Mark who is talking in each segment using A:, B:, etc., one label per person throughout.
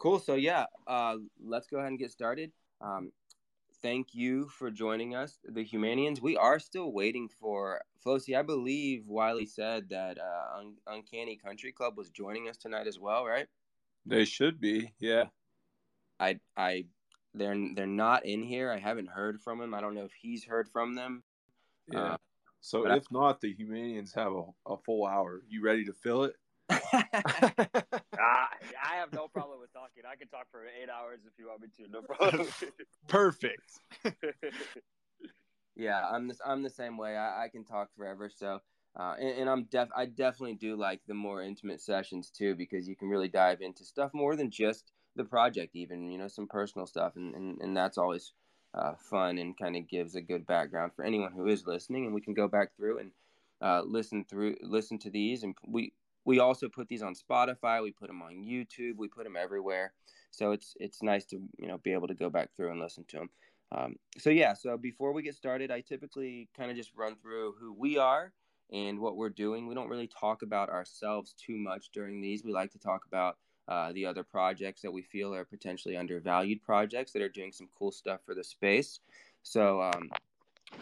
A: Cool. So yeah, uh, let's go ahead and get started. Um, thank you for joining us, the Humanians. We are still waiting for Flosi. I believe Wiley said that uh, Un- Uncanny Country Club was joining us tonight as well, right?
B: They should be. Yeah.
A: I I they're they're not in here. I haven't heard from him. I don't know if he's heard from them.
B: Yeah. Uh, so if I, not, the Humanians have a, a full hour. You ready to fill it? uh,
C: I have no problem with talking. I can talk for eight hours if you want me to. No problem.
B: Perfect.
A: yeah, I'm the, I'm the same way. I, I can talk forever. So, uh, and, and, I'm def I definitely do like the more intimate sessions too because you can really dive into stuff more than just the project, even you know some personal stuff, and and, and that's always uh, fun and kind of gives a good background for anyone who is listening. And we can go back through and uh, listen through listen to these, and we we also put these on Spotify. We put them on YouTube. We put them everywhere. So it's it's nice to you know be able to go back through and listen to them. Um, so yeah. So before we get started, I typically kind of just run through who we are and what we're doing. We don't really talk about ourselves too much during these. We like to talk about uh, the other projects that we feel are potentially undervalued projects that are doing some cool stuff for the space. So um,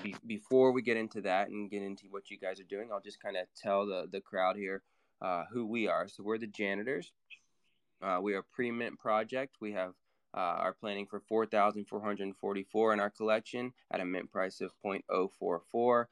A: be- before we get into that and get into what you guys are doing, I'll just kind of tell the the crowd here uh, who we are. So we're the janitors. Uh, we are a pre-mint project. We have uh, are planning for 4,444 in our collection at a mint price of 0.044.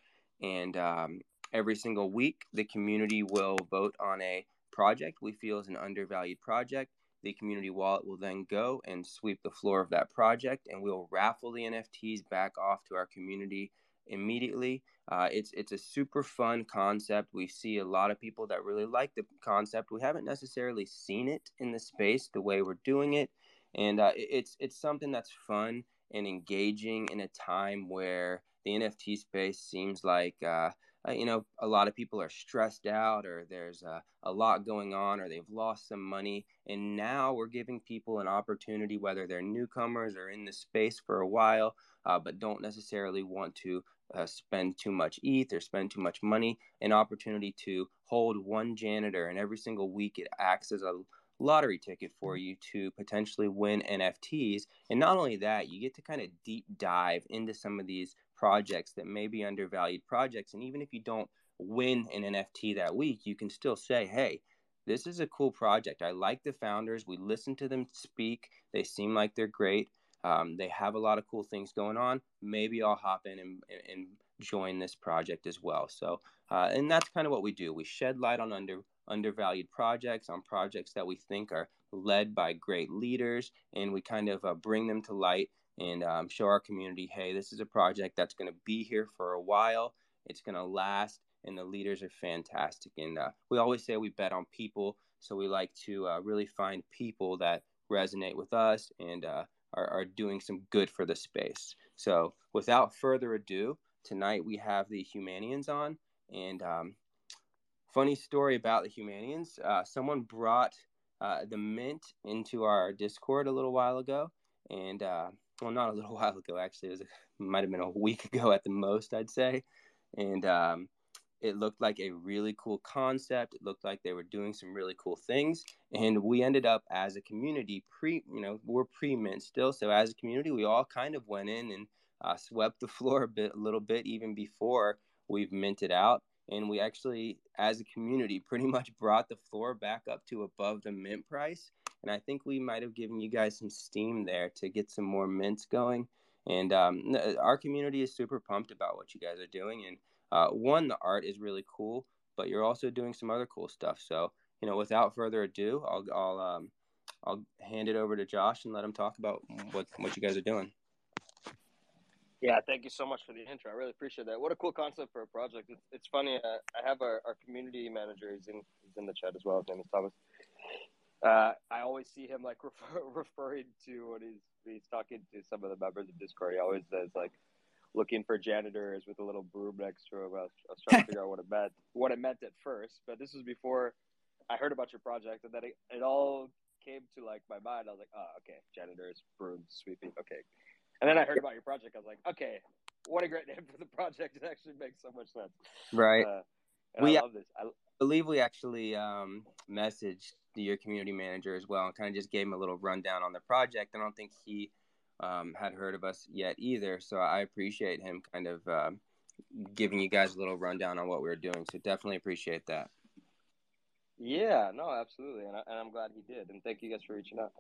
A: And um, every single week, the community will vote on a project we feel is an undervalued project. The community wallet will then go and sweep the floor of that project, and we'll raffle the NFTs back off to our community immediately. Uh, it's it's a super fun concept. We see a lot of people that really like the concept. We haven't necessarily seen it in the space the way we're doing it, and uh, it's it's something that's fun and engaging in a time where the NFT space seems like uh, uh, you know a lot of people are stressed out or there's uh, a lot going on or they've lost some money and now we're giving people an opportunity whether they're newcomers or in the space for a while uh, but don't necessarily want to uh, spend too much ETH or spend too much money, an opportunity to hold one janitor, and every single week it acts as a lottery ticket for you to potentially win NFTs. And not only that, you get to kind of deep dive into some of these projects that may be undervalued projects. And even if you don't win an NFT that week, you can still say, hey, this is a cool project. I like the founders. We listen to them speak. They seem like they're great. Um, they have a lot of cool things going on. Maybe I'll hop in and, and join this project as well. So, uh, and that's kind of what we do. We shed light on under undervalued projects, on projects that we think are led by great leaders, and we kind of uh, bring them to light and um, show our community, hey, this is a project that's going to be here for a while. It's going to last, and the leaders are fantastic. And uh, we always say we bet on people, so we like to uh, really find people that resonate with us and uh, are, are doing some good for the space. So, without further ado, tonight we have the Humanians on. And um, funny story about the Humanians uh, someone brought uh, the mint into our Discord a little while ago. And, uh, well, not a little while ago, actually, it, was, might have been a week ago at the most, I'd say. And um, it looked like a really cool concept. It looked like they were doing some really cool things. And we ended up as a community, pre, you know, we're pre mint still. So as a community, we all kind of went in and uh, swept the floor a bit, a little bit, even before we've minted out. And we actually, as a community, pretty much brought the floor back up to above the mint price. And I think we might have given you guys some steam there to get some more mints going. And um, our community is super pumped about what you guys are doing. And uh, one, the art is really cool, but you're also doing some other cool stuff. So, you know, without further ado, I'll I'll um, I'll hand it over to Josh and let him talk about what what you guys are doing.
C: Yeah, thank you so much for the intro. I really appreciate that. What a cool concept for a project. It's, it's funny. Uh, I have our, our community manager. He's in he's in the chat as well. His name is Thomas. Uh, I always see him like refer, referring to when he's he's talking to some of the members of Discord. He always says like looking for janitors with a little broom next to him. I was, I was trying to figure out what it meant, what it meant at first. But this was before I heard about your project, and then it, it all came to like my mind. I was like, oh, okay, janitors, brooms, sweeping, okay. And then I heard about your project. I was like, okay, what a great name for the project! It actually makes so much sense.
A: Right. Uh,
C: we I love this. I,
A: believe we actually um, messaged your community manager as well and kind of just gave him a little rundown on the project. I don't think he um, had heard of us yet either. So I appreciate him kind of uh, giving you guys a little rundown on what we are doing. So definitely appreciate that.
C: Yeah, no, absolutely, and, I, and I'm glad he did. And thank you guys for reaching out.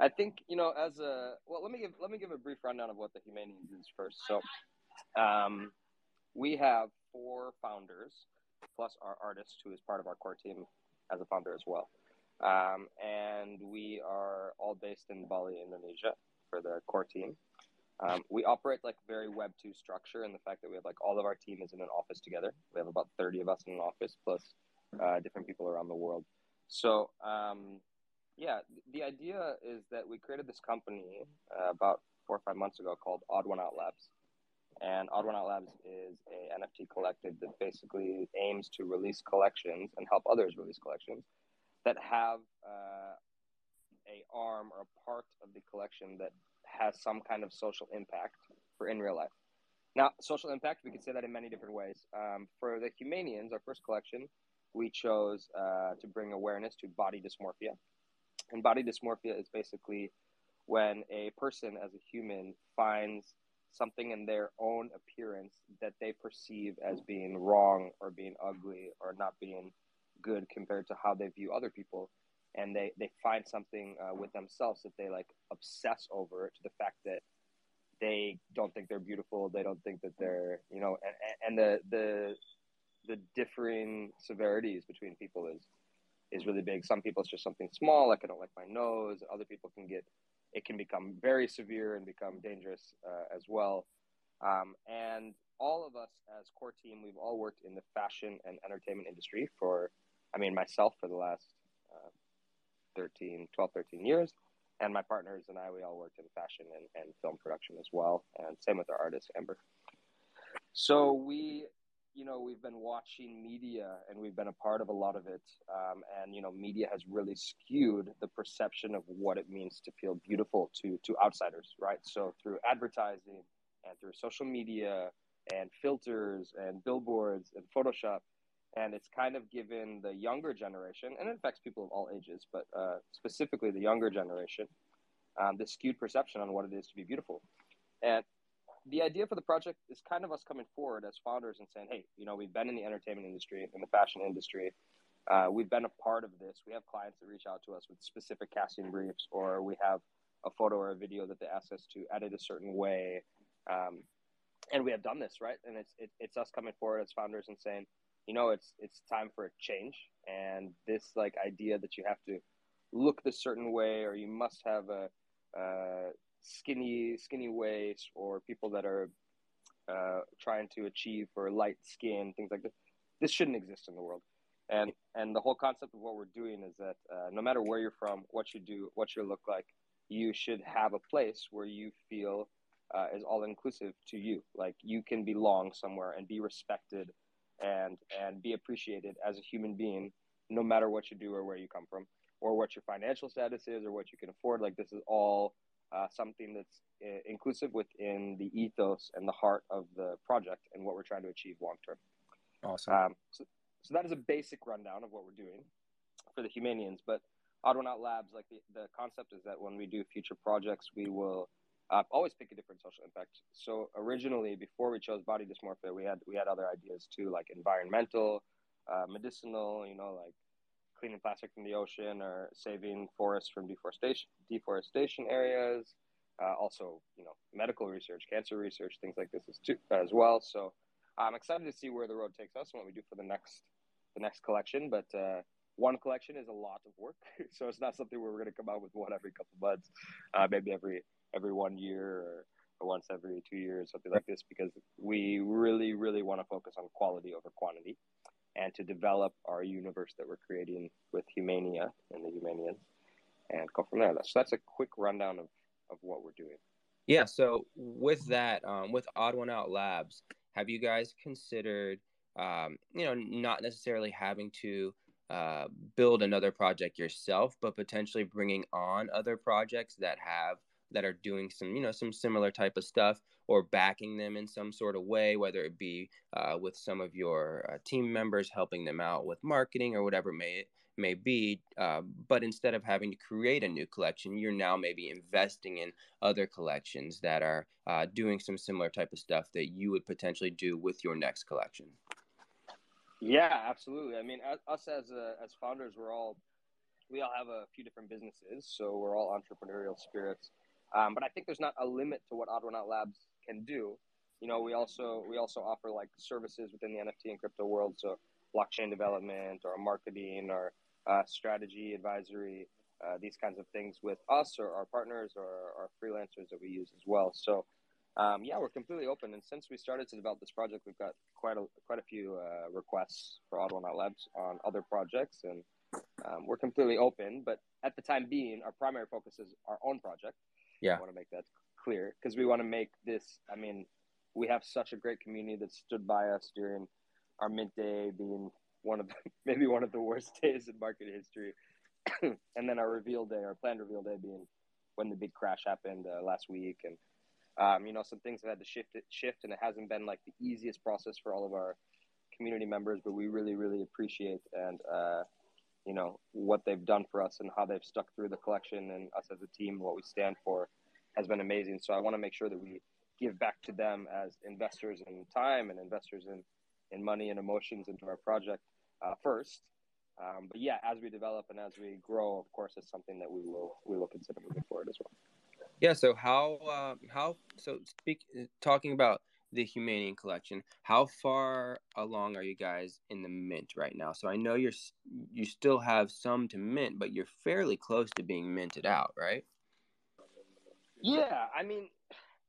C: I think you know, as a well, let me give let me give a brief rundown of what the Humanians is first. So, um, we have four founders plus our artist who is part of our core team as a founder as well. Um, and we are all based in Bali, Indonesia for the core team. Um, we operate like very Web two structure, and the fact that we have like all of our team is in an office together. We have about thirty of us in an office, plus uh, different people around the world. So um, yeah, the idea is that we created this company uh, about four or five months ago called Odd One Out Labs. And Odd One Out Labs is a NFT collective that basically aims to release collections and help others release collections that have uh, a arm or a part of the collection that has some kind of social impact for in real life. Now, social impact, we could say that in many different ways. Um, for the Humanians, our first collection, we chose uh, to bring awareness to body dysmorphia. And body dysmorphia is basically when a person as a human finds something in their own appearance that they perceive as being wrong or being ugly or not being good compared to how they view other people and they they find something uh, with themselves that they like obsess over to the fact that they don't think they're beautiful they don't think that they're you know and, and the the the differing severities between people is is really big. Some people it's just something small like i don't like my nose. Other people can get it can become very severe and become dangerous uh, as well. Um, and all of us as core team we've all worked in the fashion and entertainment industry for i mean myself for the last uh, 13 12 13 years. And my partners and i we all worked in fashion and, and film production as well. And same with our artist amber. So we you know we've been watching media and we've been a part of a lot of it. Um, and you know media has really skewed the perception of what it means to feel beautiful to to outsiders right? So through advertising and through social media and filters and billboards and photoshop and it's kind of given the younger generation and it affects people of all ages but uh, specifically the younger generation um, this skewed perception on what it is to be beautiful and the idea for the project is kind of us coming forward as founders and saying, hey, you know, we've been in the entertainment industry, in the fashion industry. Uh, we've been a part of this. We have clients that reach out to us with specific casting briefs, or we have a photo or a video that they ask us to edit a certain way. Um, and we have done this, right? And it's, it, it's us coming forward as founders and saying, you know, it's, it's time for a change. And this like idea that you have to look the certain way, or you must have a, uh, skinny skinny waist or people that are uh, trying to achieve for light skin things like this this shouldn't exist in the world and and the whole concept of what we're doing is that uh, no matter where you're from what you do what you look like you should have a place where you feel uh, is all inclusive to you like you can belong somewhere and be respected and and be appreciated as a human being no matter what you do or where you come from or what your financial status is or what you can afford like this is all uh, something that's uh, inclusive within the ethos and the heart of the project and what we're trying to achieve long term.
A: Awesome.
C: Um, so, so that is a basic rundown of what we're doing for the Humanians. But Out Labs, like the, the concept is that when we do future projects, we will uh, always pick a different social impact. So originally, before we chose body dysmorphia, we had we had other ideas too, like environmental, uh, medicinal, you know, like cleaning plastic from the ocean or saving forests from deforestation deforestation areas. Uh, also, you know, medical research, cancer research, things like this is too, as well. So I'm excited to see where the road takes us and what we do for the next the next collection. But uh, one collection is a lot of work, so it's not something where we're going to come out with one every couple months, uh, maybe every every one year or, or once every two years, something like this, because we really, really want to focus on quality over quantity and to develop our universe that we're creating with Humania and the Humanians and go from there. So that's a quick rundown of, of what we're doing.
A: Yeah. So with that, um, with Odd One Out Labs, have you guys considered, um, you know, not necessarily having to uh, build another project yourself, but potentially bringing on other projects that have that are doing some, you know, some similar type of stuff or backing them in some sort of way, whether it be uh, with some of your uh, team members helping them out with marketing or whatever may it may be. Uh, but instead of having to create a new collection, you're now maybe investing in other collections that are uh, doing some similar type of stuff that you would potentially do with your next collection.
C: Yeah, absolutely. I mean, us as uh, as founders, we're all we all have a few different businesses, so we're all entrepreneurial spirits. Um, but I think there's not a limit to what Odd One Out Labs can do. You know, we also we also offer like services within the NFT and crypto world, so blockchain development or marketing or uh, strategy advisory, uh, these kinds of things with us or our partners or our freelancers that we use as well. So. Um, yeah, we're completely open, and since we started to develop this project, we've got quite a quite a few uh, requests for Odd One Out Labs on other projects, and um, we're completely open, but at the time being, our primary focus is our own project.
A: Yeah.
C: I want to make that clear because we want to make this. I mean, we have such a great community that stood by us during our mint day being one of the, maybe one of the worst days in market history, and then our reveal day, our planned reveal day, being when the big crash happened uh, last week, and um, you know some things have had to shift shift, and it hasn't been like the easiest process for all of our community members, but we really really appreciate and uh, you know what they've done for us and how they've stuck through the collection and us as a team what we stand for has been amazing. So i want to make sure that we give back to them as investors in time and investors in in money and emotions into our project uh, first. Um, but yeah as we develop and as we grow of course it's something that we will we will consider moving forward as well.
A: Yeah so how uh, how so speak talking about the Humanian collection. How far along are you guys in the mint right now? So I know you're you still have some to mint, but you're fairly close to being minted out, right?
C: Yeah, I mean,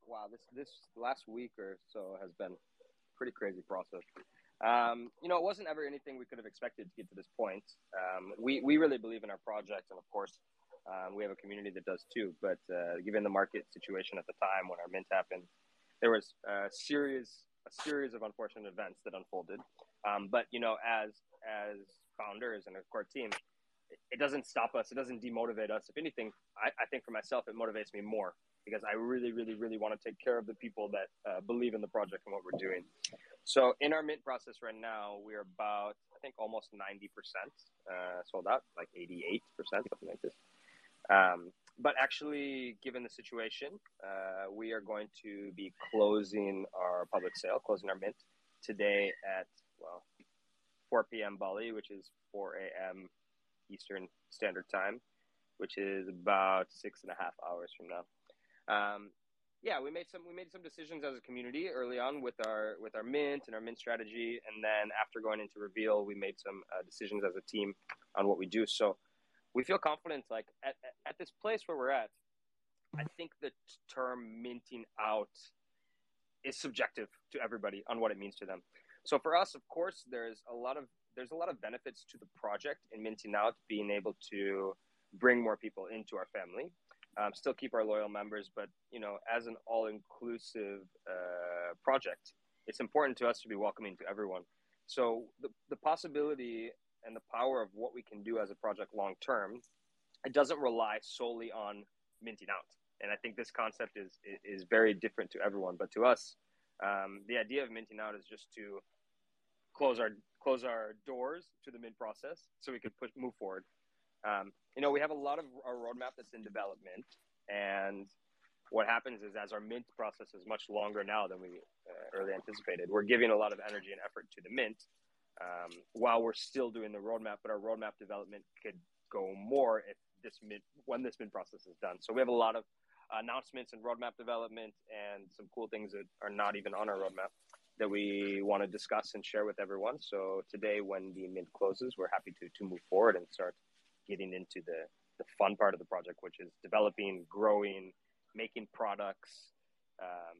C: wow, this this last week or so has been pretty crazy process. Um, you know, it wasn't ever anything we could have expected to get to this point. Um, we we really believe in our project, and of course, um, we have a community that does too. But uh, given the market situation at the time when our mint happened, there was a series a series of unfortunate events that unfolded. Um, but you know, as as founders and a core team, it, doesn't stop us. It doesn't demotivate us. If anything, I, I, think for myself, it motivates me more because I really, really, really want to take care of the people that uh, believe in the project and what we're doing. So in our mint process right now, we're about I think almost ninety percent uh, sold out, like eighty eight percent, something like this. Um, but actually, given the situation, uh, we are going to be closing our public sale, closing our mint today at well 4 p.m. Bali, which is 4 a.m. Eastern Standard Time, which is about six and a half hours from now. Um, yeah, we made some we made some decisions as a community early on with our with our mint and our mint strategy, and then after going into reveal, we made some uh, decisions as a team on what we do. So we feel confident like at, at this place where we're at i think the term minting out is subjective to everybody on what it means to them. So for us of course there's a lot of there's a lot of benefits to the project in minting out being able to bring more people into our family um, still keep our loyal members but you know as an all-inclusive uh, project it's important to us to be welcoming to everyone. So the, the possibility and the power of what we can do as a project long term, it doesn't rely solely on minting out. And I think this concept is is very different to everyone, but to us, um, the idea of minting out is just to close our close our doors to the mint process so we could push move forward. Um, you know, we have a lot of our roadmap that's in development, and what happens is as our mint process is much longer now than we uh, early anticipated, we're giving a lot of energy and effort to the mint um, while we're still doing the roadmap, but our roadmap development could go more if this mid when this mid process is done. So we have a lot of announcements and roadmap development and some cool things that are not even on our roadmap that we want to discuss and share with everyone. So today, when the mint closes, we're happy to to move forward and start getting into the the fun part of the project, which is developing, growing, making products, um,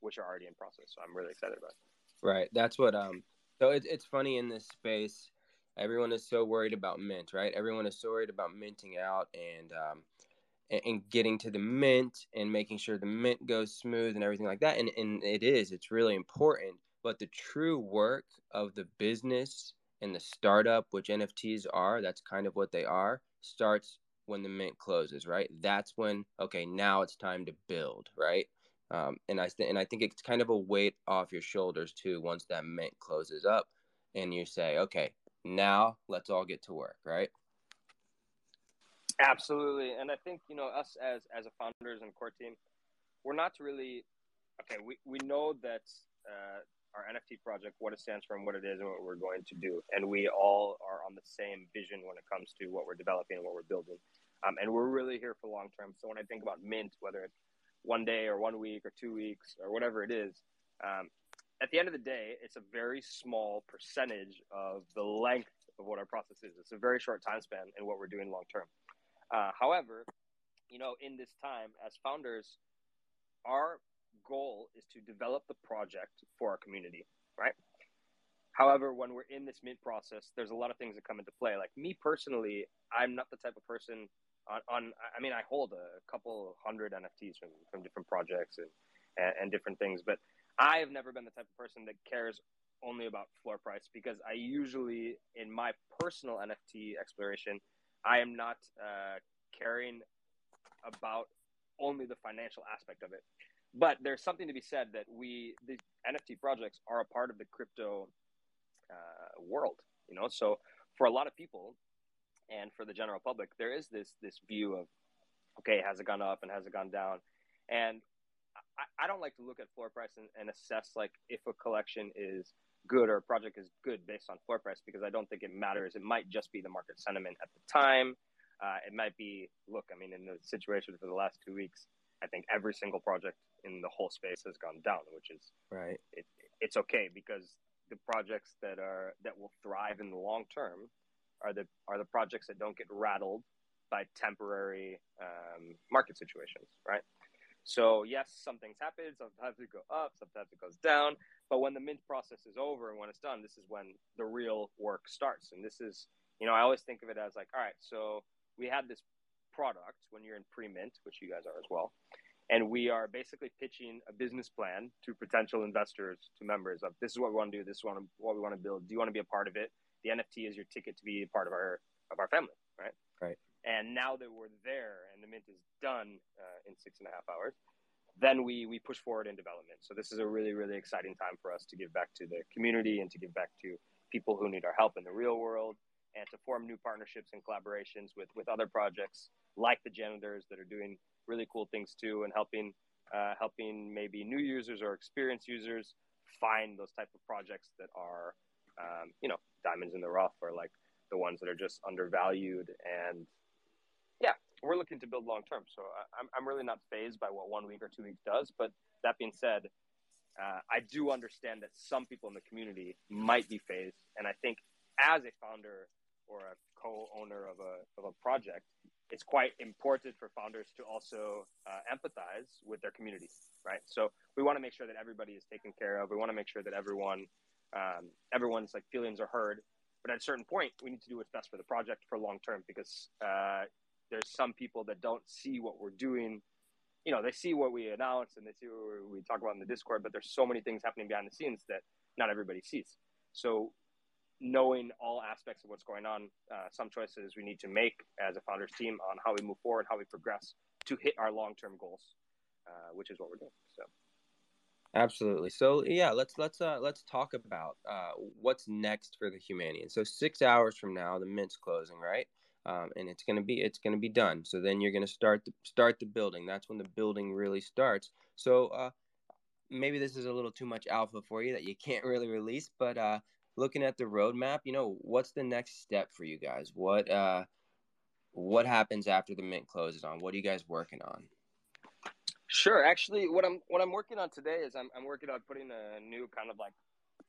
C: which are already in process. So I'm really excited about. It.
A: Right. That's what um so it's it's funny in this space, everyone is so worried about mint, right? Everyone is so worried about minting out and um, and, and getting to the mint and making sure the mint goes smooth and everything like that. And and it is, it's really important. But the true work of the business and the startup, which NFTs are, that's kind of what they are, starts when the mint closes, right? That's when okay, now it's time to build, right? Um, and I th- and I think it's kind of a weight off your shoulders too once that mint closes up, and you say, okay, now let's all get to work, right?
C: Absolutely, and I think you know us as as a founders and core team, we're not really okay. We we know that uh, our NFT project, what it stands for, and what it is, and what we're going to do, and we all are on the same vision when it comes to what we're developing and what we're building, um, and we're really here for long term. So when I think about Mint, whether it's one day or one week or two weeks or whatever it is, um, at the end of the day, it's a very small percentage of the length of what our process is. It's a very short time span in what we're doing long term. Uh, however, you know, in this time as founders, our goal is to develop the project for our community, right? However, when we're in this mint process, there's a lot of things that come into play. Like me personally, I'm not the type of person on, on I mean, I hold a couple hundred NFTs from, from different projects and, and, and different things, but I have never been the type of person that cares only about floor price because I usually, in my personal NFT exploration, I am not uh, caring about only the financial aspect of it. But there's something to be said that we the NFT projects are a part of the crypto uh, world, you know. So for a lot of people, and for the general public, there is this this view of, okay, has it gone up and has it gone down, and I, I don't like to look at floor price and, and assess like if a collection is good or a project is good based on floor price because I don't think it matters. It might just be the market sentiment at the time. Uh, it might be, look, I mean, in the situation for the last two weeks, I think every single project in the whole space has gone down, which is
A: right.
C: It, it's okay because the projects that are that will thrive in the long term are the are the projects that don't get rattled by temporary um, market situations, right? So yes, some things happen. Sometimes it go up, sometimes it goes down. But when the mint process is over and when it's done, this is when the real work starts. And this is, you know, I always think of it as like, all right, so we had this product when you're in pre-mint, which you guys are as well, and we are basically pitching a business plan to potential investors, to members of this is what we want to do, this is what we want to build. Do you want to be a part of it? The NFT is your ticket to be a part of our of our family, right?
A: Right.
C: And now that we're there and the mint is done uh, in six and a half hours, then we we push forward in development. So this is a really really exciting time for us to give back to the community and to give back to people who need our help in the real world and to form new partnerships and collaborations with with other projects like the janitors that are doing really cool things too and helping uh, helping maybe new users or experienced users find those type of projects that are um, you know diamonds in the rough or like the ones that are just undervalued and yeah, we're looking to build long term. So I'm, I'm really not fazed by what one week or two weeks does. But that being said, uh, I do understand that some people in the community might be fazed. And I think as a founder or a co-owner of a, of a project, it's quite important for founders to also uh, empathize with their community, right? So we want to make sure that everybody is taken care of. We want to make sure that everyone, um, everyone's like feelings are heard. But at a certain point, we need to do what's best for the project for long term because uh, there's some people that don't see what we're doing. You know, they see what we announce and they see what we talk about in the Discord, but there's so many things happening behind the scenes that not everybody sees. So, knowing all aspects of what's going on, uh, some choices we need to make as a founders team on how we move forward, how we progress to hit our long term goals, uh, which is what we're doing. So.
A: Absolutely. So yeah, let's let's uh let's talk about uh what's next for the Humanian. So six hours from now, the mint's closing, right? um, and it's gonna be it's gonna be done. So then you're gonna start the, start the building. That's when the building really starts. So uh, maybe this is a little too much alpha for you that you can't really release, but uh, looking at the roadmap, you know, what's the next step for you guys? What uh, what happens after the mint closes on? What are you guys working on?
C: Sure. Actually, what I'm what I'm working on today is I'm I'm working on putting a new kind of like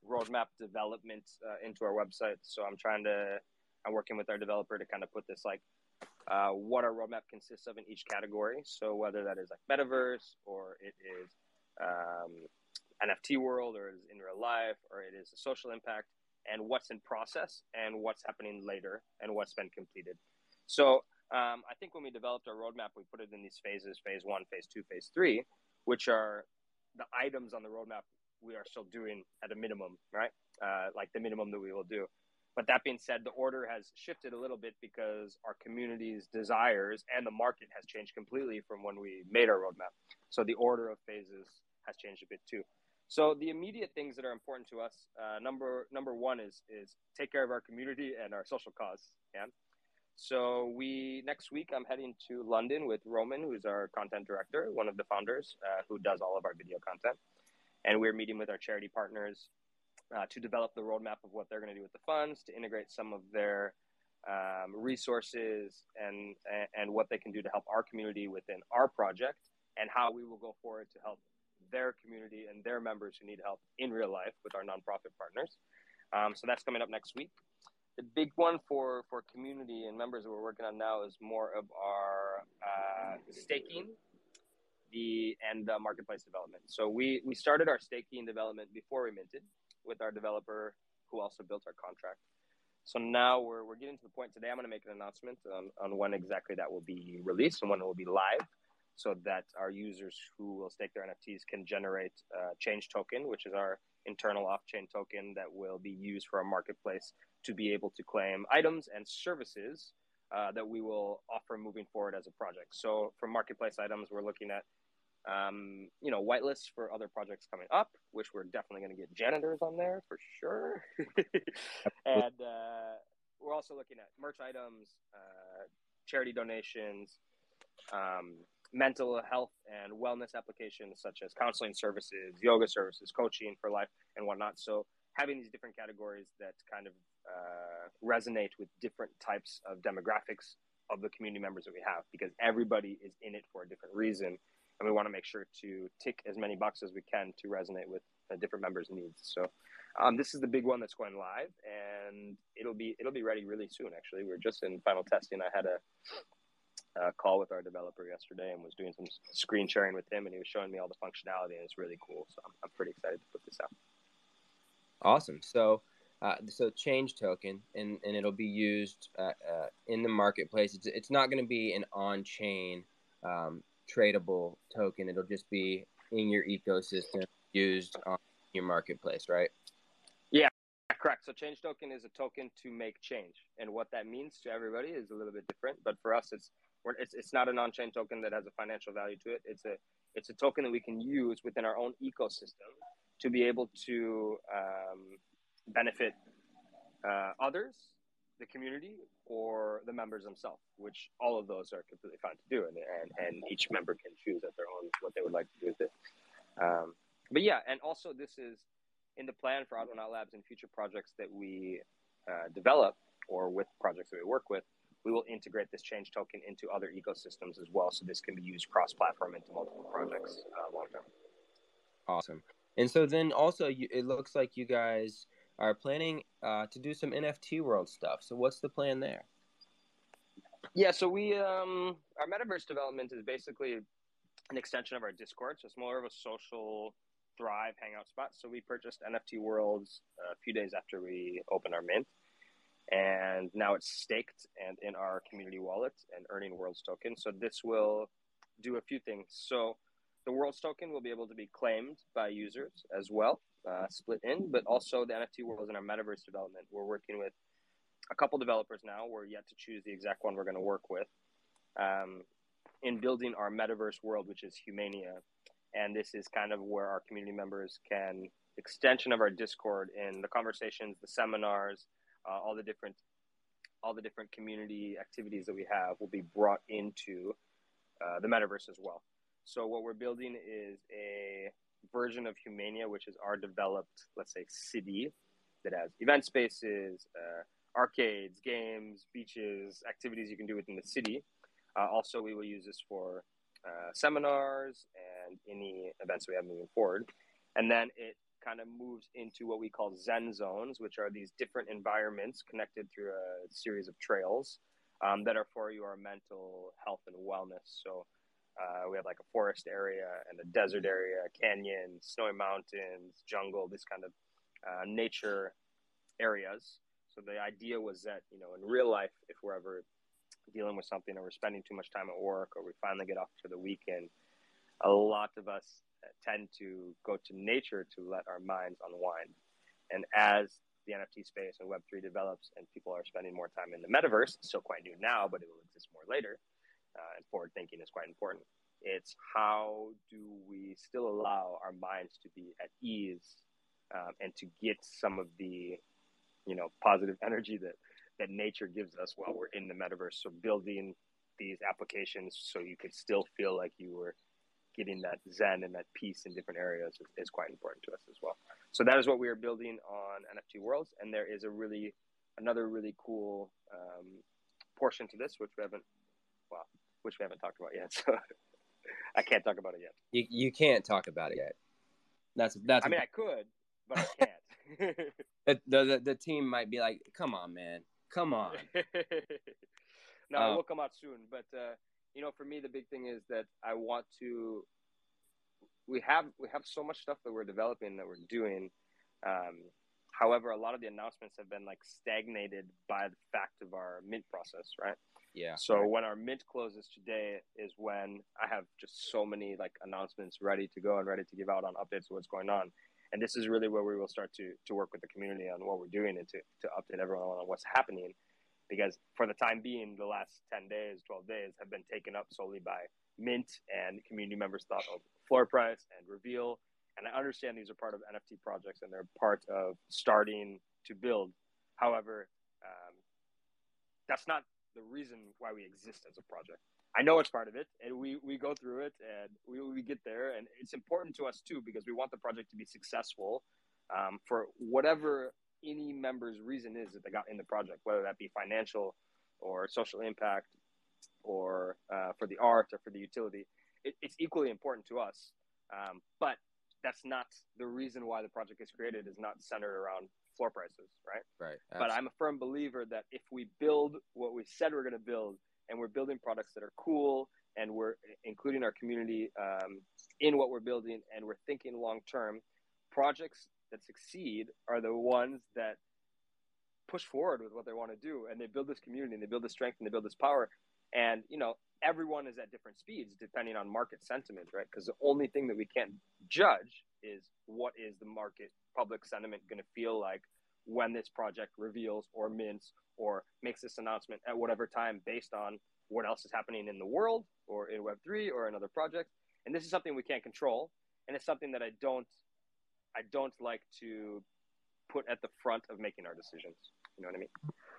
C: roadmap development uh, into our website. So I'm trying to I'm working with our developer to kind of put this like uh, what our roadmap consists of in each category. So whether that is like metaverse or it is um, NFT world or it is in real life or it is a social impact and what's in process and what's happening later and what's been completed. So um, I think when we developed our roadmap, we put it in these phases: phase one, phase two, phase three, which are the items on the roadmap we are still doing at a minimum, right? Uh, like the minimum that we will do. but that being said, the order has shifted a little bit because our community's desires and the market has changed completely from when we made our roadmap. So the order of phases has changed a bit too. So the immediate things that are important to us, uh, number number one is is take care of our community and our social cause. Yeah. So we next week I'm heading to London with Roman, who's our content director, one of the founders, uh, who does all of our video content, and we're meeting with our charity partners uh, to develop the roadmap of what they're going to do with the funds, to integrate some of their um, resources and and what they can do to help our community within our project, and how we will go forward to help their community and their members who need help in real life with our nonprofit partners. Um, so that's coming up next week. The big one for for community and members that we're working on now is more of our uh, staking the and the marketplace development. So we we started our staking development before we minted with our developer who also built our contract. So now we're, we're getting to the point today. I'm going to make an announcement on, on when exactly that will be released and when it will be live so that our users who will stake their NFTs can generate a change token, which is our internal off chain token that will be used for our marketplace to be able to claim items and services uh, that we will offer moving forward as a project. So for marketplace items, we're looking at um, you know, whitelists for other projects coming up, which we're definitely going to get janitors on there for sure. and uh, we're also looking at merch items, uh, charity donations, um, mental health and wellness applications such as counseling services, yoga services, coaching for life, and whatnot. So having these different categories that kind of uh, resonate with different types of demographics of the community members that we have, because everybody is in it for a different reason and we want to make sure to tick as many boxes as we can to resonate with uh, different members' needs. So um, this is the big one that's going live, and it'll be it'll be ready really soon. Actually, we're just in final testing. I had a, a, call with our developer yesterday and was doing some screen sharing with him, and he was showing me all the functionality, and it's really cool. So I'm, I'm pretty excited to put this out.
A: Awesome. So. Uh, so change token and, and it'll be used uh, uh, in the marketplace it's, it's not going to be an on-chain um, tradable token. It'll just be in your ecosystem used on your marketplace, right?
C: Yeah, correct. So change token is a token to make change, and what that means to everybody is a little bit different. But for us, it's it's it's not an on-chain token that has a financial value to it. It's a it's a token that we can use within our own ecosystem to be able to um, benefit uh, others the community or the members themselves, which all of those are completely fine to do, and, and, and each member can choose at their own what they would like to do with it. Um, but yeah, and also this is in the plan for Odd One Out Labs and future projects that we uh, develop or with projects that we work with, we will integrate this change token into other ecosystems as well. So this can be used cross-platform into multiple projects uh, long term.
A: Awesome. And so then also, you, it looks like you guys are planning uh, to do some NFT world stuff. So what's the plan there?
C: Yeah, so we um, our metaverse development is basically an extension of our Discord. So it's more of a social thrive hangout spot. So we purchased NFT Worlds a few days after we opened our mint, and now it's staked and in our community wallet and earning Worlds token. So this will do a few things. So the Worlds token will be able to be claimed by users as well uh, split in, but also the NFT world in our metaverse development. We're working with a couple developers now. We're yet to choose the exact one we're going to work with um, in building our metaverse world, which is Humania. And this is kind of where our community members can extension of our Discord in the conversations, the seminars, uh, all the different all the different community activities that we have will be brought into uh, the metaverse as well. So what we're building is a version of Humania, which is our developed, let's say, city that has event spaces, uh, arcades, games, beaches, activities you can do within the city. Uh, also, we will use this for uh, seminars and any events we have moving forward. And then it kind of moves into what we call Zen zones, which are these different environments connected through a series of trails um, that are for your mental health and wellness. So uh, we have like a forest area and a desert area, canyon, snowy mountains, jungle, this kind of uh, nature areas. So the idea was that you know in real life, if we're ever dealing with something or we're spending too much time at work or we finally get off for the weekend, a lot of us tend to go to nature to let our minds unwind. And as the NFT space and Web3 develops and people are spending more time in the metaverse, still quite new now, but it will exist more later. Uh, and forward thinking is quite important. It's how do we still allow our minds to be at ease um, and to get some of the, you know, positive energy that that nature gives us while we're in the metaverse. So building these applications so you could still feel like you were getting that zen and that peace in different areas is, is, quite important to us as well. So that is what we are building on NFT Worlds, and there is a really another really cool um, portion to this which we haven't well which we haven't talked about yet. So I can't talk about it yet.
A: You you can't talk about it yet. That's that's.
C: I mean, I could, but I can't.
A: the, the the team might be like, "Come on, man, come on."
C: no, um, it will come out soon. But uh, you know, for me, the big thing is that I want to. We have we have so much stuff that we're developing that we're doing. Um, however, a lot of the announcements have been like stagnated by the fact of our mint process, right?
A: Yeah.
C: So right. when our mint closes today is when I have just so many like announcements ready to go and ready to give out on updates of what's going on. And this is really where we will start to to work with the community on what we're doing and to, to update everyone on what's happening. Because for the time being, the last 10 days, 12 days have been taken up solely by Mint and community members thought of floor price and reveal. And I understand these are part of NFT projects and they're part of starting to build. However, um, that's not the reason why we exist as a project. I know it's part of it, and we we go through it, and we we get there, and it's important to us too because we want the project to be successful um, for whatever any member's reason is that they got in the project, whether that be financial or social impact or uh, for the art or for the utility. It, it's equally important to us, um, but that's not the reason why the project is created. Is not centered around floor prices, right?
A: Right.
C: Absolutely. But I'm a firm believer that if we build what we said we're going to build, and we're building products that are cool, and we're including our community um, in what we're building, and we're thinking long term, projects that succeed are the ones that push forward with what they want to do, and they build this community, and they build this strength, and they build this power. And you know, everyone is at different speeds depending on market sentiment, right? Because the only thing that we can't judge is what is the market public sentiment going to feel like when this project reveals or mints or makes this announcement at whatever time based on what else is happening in the world or in web3 or another project and this is something we can't control and it's something that i don't i don't like to put at the front of making our decisions you know what i mean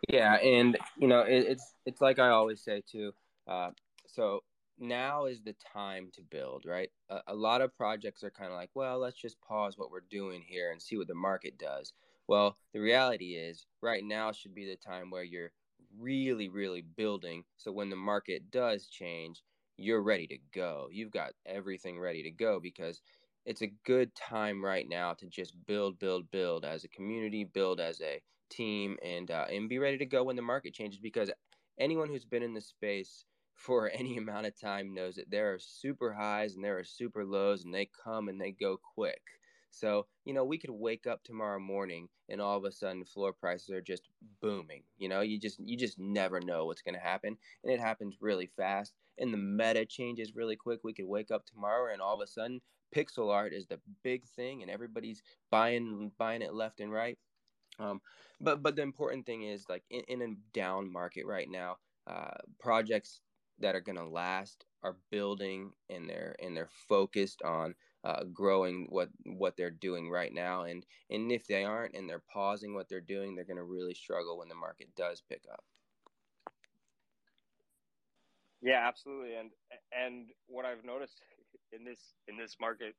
A: yeah and you know it, it's it's like i always say too uh, so now is the time to build, right? A, a lot of projects are kind of like, well, let's just pause what we're doing here and see what the market does. Well, the reality is, right now should be the time where you're really, really building. So when the market does change, you're ready to go. You've got everything ready to go because it's a good time right now to just build, build, build as a community, build as a team, and uh, and be ready to go when the market changes. Because anyone who's been in the space for any amount of time knows that there are super highs and there are super lows and they come and they go quick. So, you know, we could wake up tomorrow morning and all of a sudden floor prices are just booming. You know, you just you just never know what's going to happen and it happens really fast and the meta changes really quick. We could wake up tomorrow and all of a sudden pixel art is the big thing and everybody's buying buying it left and right. Um, but but the important thing is like in, in a down market right now, uh, projects that are going to last are building and they're and they're focused on uh, growing what what they're doing right now and and if they aren't and they're pausing what they're doing they're going to really struggle when the market does pick up.
C: Yeah absolutely and and what i've noticed in this in this market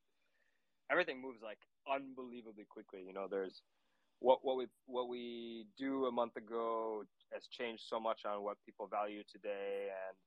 C: everything moves like unbelievably quickly you know there's what what we what we do a month ago has changed so much on what people value today and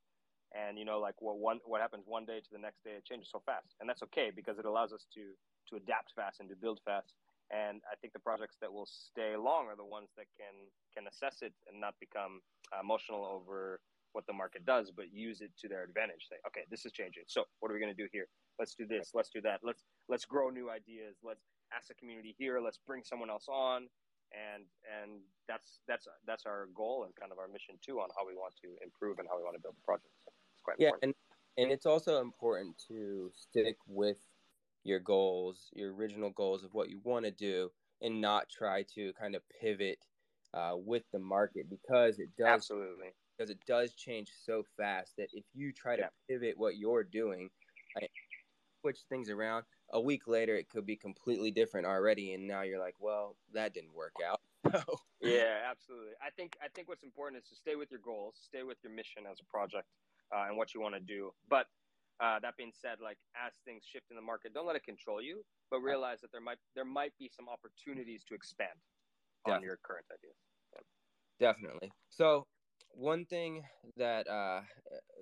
C: and you know like what one what happens one day to the next day it changes so fast. And that's okay because it allows us to to adapt fast and to build fast. And i think the projects that will stay long are the ones that can can assess it and not become emotional over what the market does but use it to their advantage. Say okay this is changing. So what are we going to do here? Let's do this. Let's do that. Let's let's grow new ideas. Let's ask the community here. Let's bring someone else on. And and that's that's that's our goal and kind of our mission too on how we want to improve and how we want to build the project quite
A: yeah,
C: important.
A: and and it's also important to stick with your goals, your original goals of what you want to do, and not try to kind of pivot uh, with the market because it does
C: absolutely
A: because it does change so fast that if you try to yeah. pivot what you're doing, like, switch things around, a week later it could be completely different already, and now you're like, well, that didn't work out.
C: yeah, absolutely. I think I think what's important is to stay with your goals, stay with your mission as a project, uh, and what you want to do. But uh, that being said, like as things shift in the market, don't let it control you, but realize that there might there might be some opportunities to expand Definitely. on your current ideas. Yeah.
A: Definitely. So one thing that uh,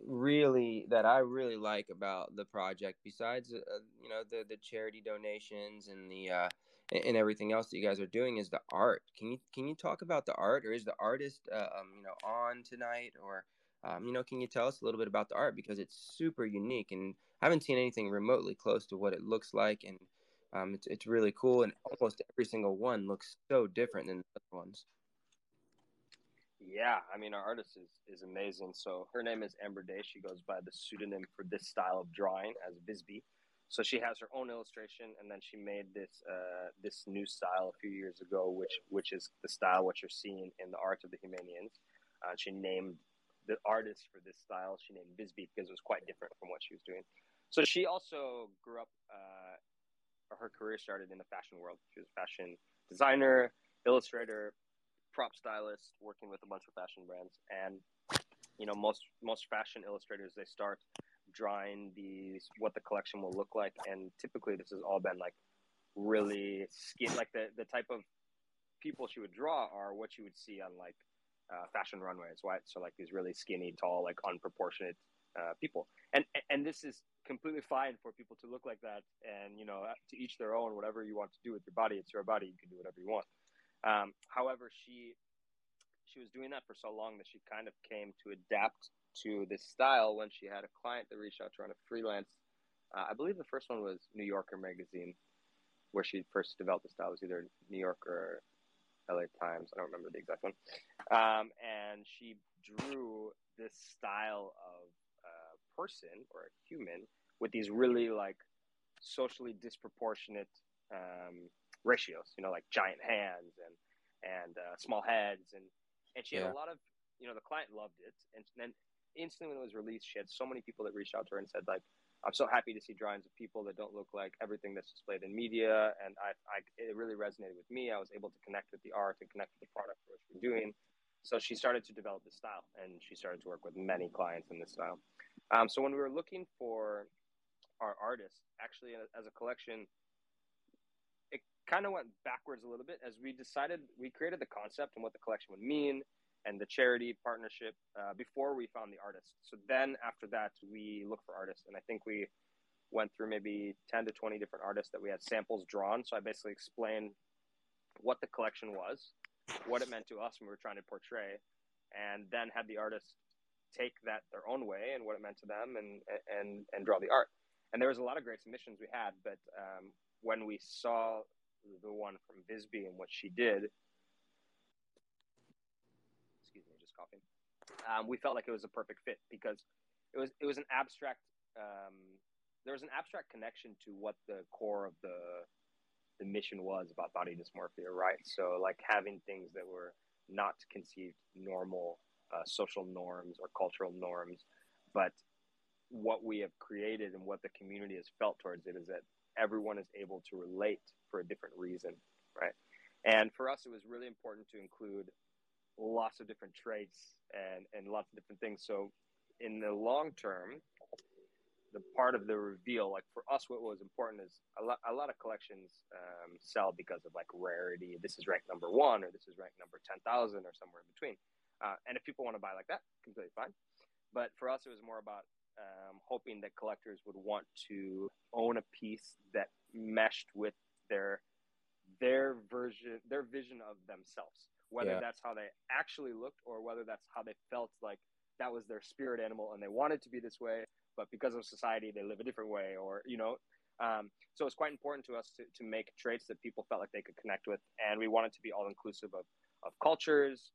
A: really that I really like about the project, besides uh, you know the the charity donations and the uh, and everything else that you guys are doing, is the art. Can you can you talk about the art, or is the artist uh, um, you know on tonight, or um, you know can you tell us a little bit about the art because it's super unique and I haven't seen anything remotely close to what it looks like, and um, it's it's really cool, and almost every single one looks so different than the other ones.
C: Yeah, I mean, our artist is, is amazing. So her name is Amber Day. She goes by the pseudonym for this style of drawing as Visby. So she has her own illustration, and then she made this uh, this new style a few years ago, which which is the style what you're seeing in the art of the Humanians. Uh, she named the artist for this style. She named Visby because it was quite different from what she was doing. So she also grew up. Uh, her career started in the fashion world. She was a fashion designer, illustrator, prop stylist working with a bunch of fashion brands and you know most most fashion illustrators they start drawing these what the collection will look like and typically this has all been like really skin like the the type of people she would draw are what you would see on like uh, fashion runways right so like these really skinny tall like unproportionate uh, people and and this is completely fine for people to look like that and you know to each their own whatever you want to do with your body it's your body you can do whatever you want um, however, she she was doing that for so long that she kind of came to adapt to this style when she had a client that reached out to her on a freelance. Uh, I believe the first one was New Yorker magazine, where she first developed the style. It was either New Yorker or LA Times. I don't remember the exact one. Um, and she drew this style of a person or a human with these really like socially disproportionate um, ratios, you know, like giant hands and and uh, small heads, and and she had a lot of, you know, the client loved it, and then instantly when it was released, she had so many people that reached out to her and said like, I'm so happy to see drawings of people that don't look like everything that's displayed in media, and I, I it really resonated with me. I was able to connect with the art and connect with the product which we're doing. So she started to develop this style, and she started to work with many clients in this style. Um, so when we were looking for our artists, actually as a collection, it kind of went backwards a little bit as we decided we created the concept and what the collection would mean and the charity partnership uh, before we found the artist. So then after that, we looked for artists, and I think we went through maybe 10 to 20 different artists that we had samples drawn. So I basically explained what the collection was, what it meant to us when we were trying to portray, and then had the artist take that their own way and what it meant to them and and and draw the art. And there was a lot of great submissions we had, but um, when we saw the one from Visby and what she did. Coughing. Um, we felt like it was a perfect fit because it was it was an abstract. Um, there was an abstract connection to what the core of the the mission was about body dysmorphia, right? So like having things that were not conceived normal uh, social norms or cultural norms, but what we have created and what the community has felt towards it is that everyone is able to relate for a different reason, right? And for us, it was really important to include lots of different traits and, and lots of different things. So, in the long term, the part of the reveal, like for us, what was important is a lot, a lot of collections um, sell because of like rarity. This is ranked number one, or this is ranked number 10,000, or somewhere in between. Uh, and if people want to buy like that, completely fine. But for us, it was more about um, hoping that collectors would want to own a piece that meshed with their their version their vision of themselves whether yeah. that's how they actually looked or whether that's how they felt like that was their spirit animal and they wanted to be this way but because of society they live a different way or you know um, so it's quite important to us to, to make traits that people felt like they could connect with and we wanted to be all inclusive of, of cultures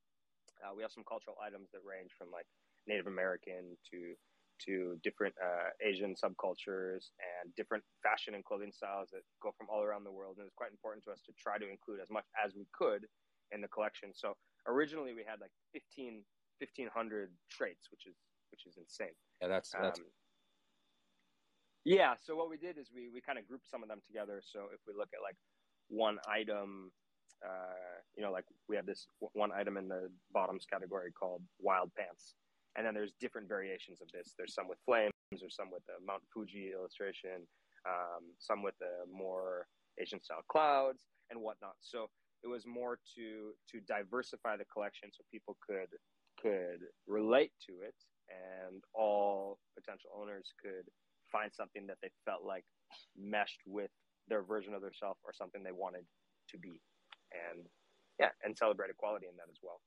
C: uh, we have some cultural items that range from like native american to to different uh, Asian subcultures and different fashion and clothing styles that go from all around the world. And it's quite important to us to try to include as much as we could in the collection. So originally we had like 15, 1500 traits, which is which is insane.
A: Yeah, that's that's. Um,
C: yeah, so what we did is we we kind of grouped some of them together. So if we look at like one item, uh, you know, like we have this one item in the bottoms category called wild pants, and then there's different variations of this. There's some with flames, there's some with the Mount Fuji illustration, um, some with the more Asian style clouds and whatnot. So it was more to to diversify the collection so people could could relate to it and all potential owners could find something that they felt like meshed with their version of themselves or something they wanted to be. And yeah and celebrate equality in that as well.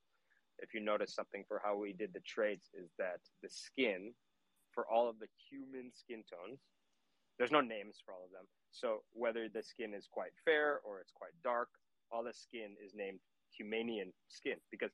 C: If you notice something for how we did the traits is that the skin for all of the human skin tones there's no names for all of them. So whether the skin is quite fair or it's quite dark all the skin is named humanian skin because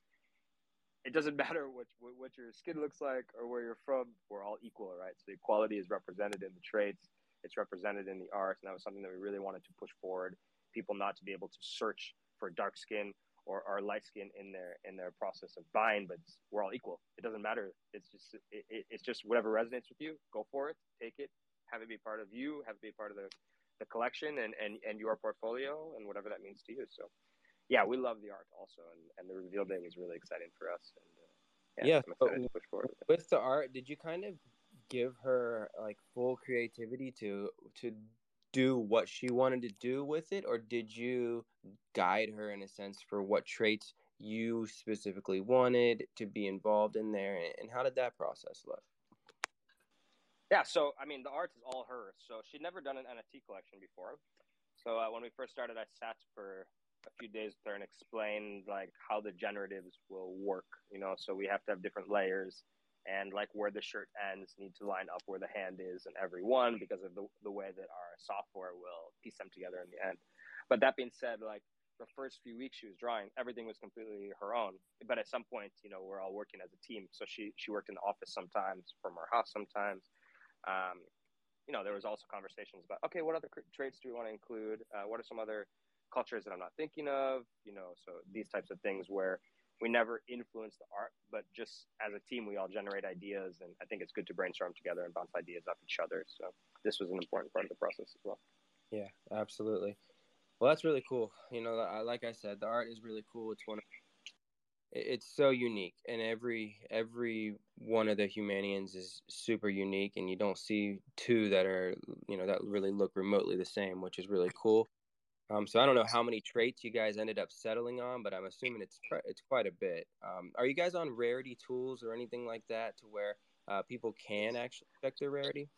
C: it doesn't matter what what your skin looks like or where you're from. We're all equal, right? So equality is represented in the traits. It's represented in the arts, and that was something that we really wanted to push forward. People not to be able to search for dark skin or, or light skin in their in their process of buying, but we're all equal. It doesn't matter. It's just it, it's just whatever resonates with you. Go for it. Take it. Have it be part of you. Have it be part of the the collection and and and your portfolio and whatever that means to you. So yeah, we love the art also, and, and the reveal day was really exciting for us. And
A: uh, yeah, yeah push forward. With, with the art, did you kind of give her like full creativity to to do what she wanted to do with it, or did you guide her in a sense for what traits you specifically wanted to be involved in there, and how did that process look?
C: Yeah, so I mean, the art is all hers. So she'd never done an NFT collection before. So uh, when we first started, I sat for a few days there and explained like how the generatives will work. You know, so we have to have different layers and like where the shirt ends need to line up where the hand is and every one because of the, the way that our software will piece them together in the end. But that being said, like the first few weeks she was drawing, everything was completely her own. But at some point, you know, we're all working as a team. So she she worked in the office sometimes, from her house sometimes. Um, you know, there was also conversations about okay, what other traits do we want to include? Uh, what are some other cultures that I'm not thinking of, you know, so these types of things where we never influence the art, but just as a team, we all generate ideas. And I think it's good to brainstorm together and bounce ideas off each other. So this was an important part of the process as well.
A: Yeah, absolutely. Well, that's really cool. You know, like I said, the art is really cool. It's one of it's so unique and every every one of the humanians is super unique and you don't see two that are you know that really look remotely the same which is really cool um, so I don't know how many traits you guys ended up settling on, but I'm assuming it's it's quite a bit. Um, are you guys on rarity tools or anything like that to where uh, people can actually check their rarity?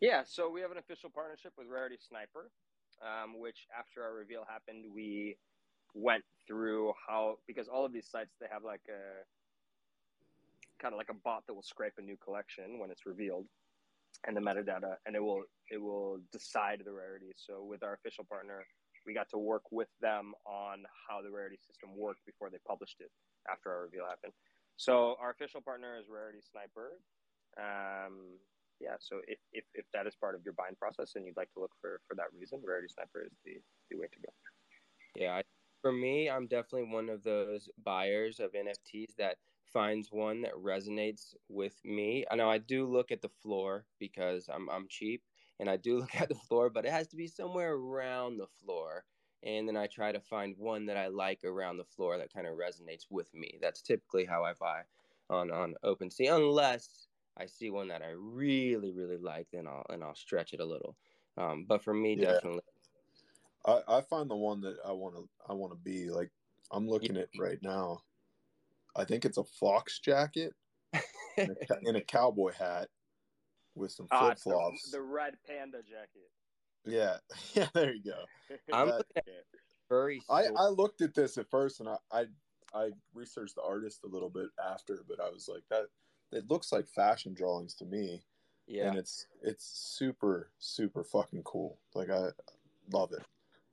C: Yeah, so we have an official partnership with Rarity Sniper, um, which after our reveal happened, we went through how because all of these sites they have like a kind of like a bot that will scrape a new collection when it's revealed and the metadata and it will it will decide the rarity. So with our official partner we got to work with them on how the rarity system worked before they published it after our reveal happened. So our official partner is rarity sniper. Um, yeah so if, if, if that is part of your buying process and you'd like to look for for that reason rarity sniper is the, the way to go.
A: Yeah for me i'm definitely one of those buyers of nfts that finds one that resonates with me. I know I do look at the floor because I'm I'm cheap and I do look at the floor, but it has to be somewhere around the floor. And then I try to find one that I like around the floor that kind of resonates with me. That's typically how I buy on on OpenSea, unless I see one that I really really like, then I'll and I'll stretch it a little. Um, but for me, yeah. definitely.
B: I, I find the one that I want to I want to be like I'm looking at right now I think it's a fox jacket and, a, and a cowboy hat with some ah, flip flops.
C: The, the, red panda jacket.
B: Yeah, yeah. There you go.
A: I'm that, very.
B: I, I looked at this at first, and I, I I researched the artist a little bit after, but I was like that. It looks like fashion drawings to me. Yeah, and it's it's super super fucking cool. Like I love it.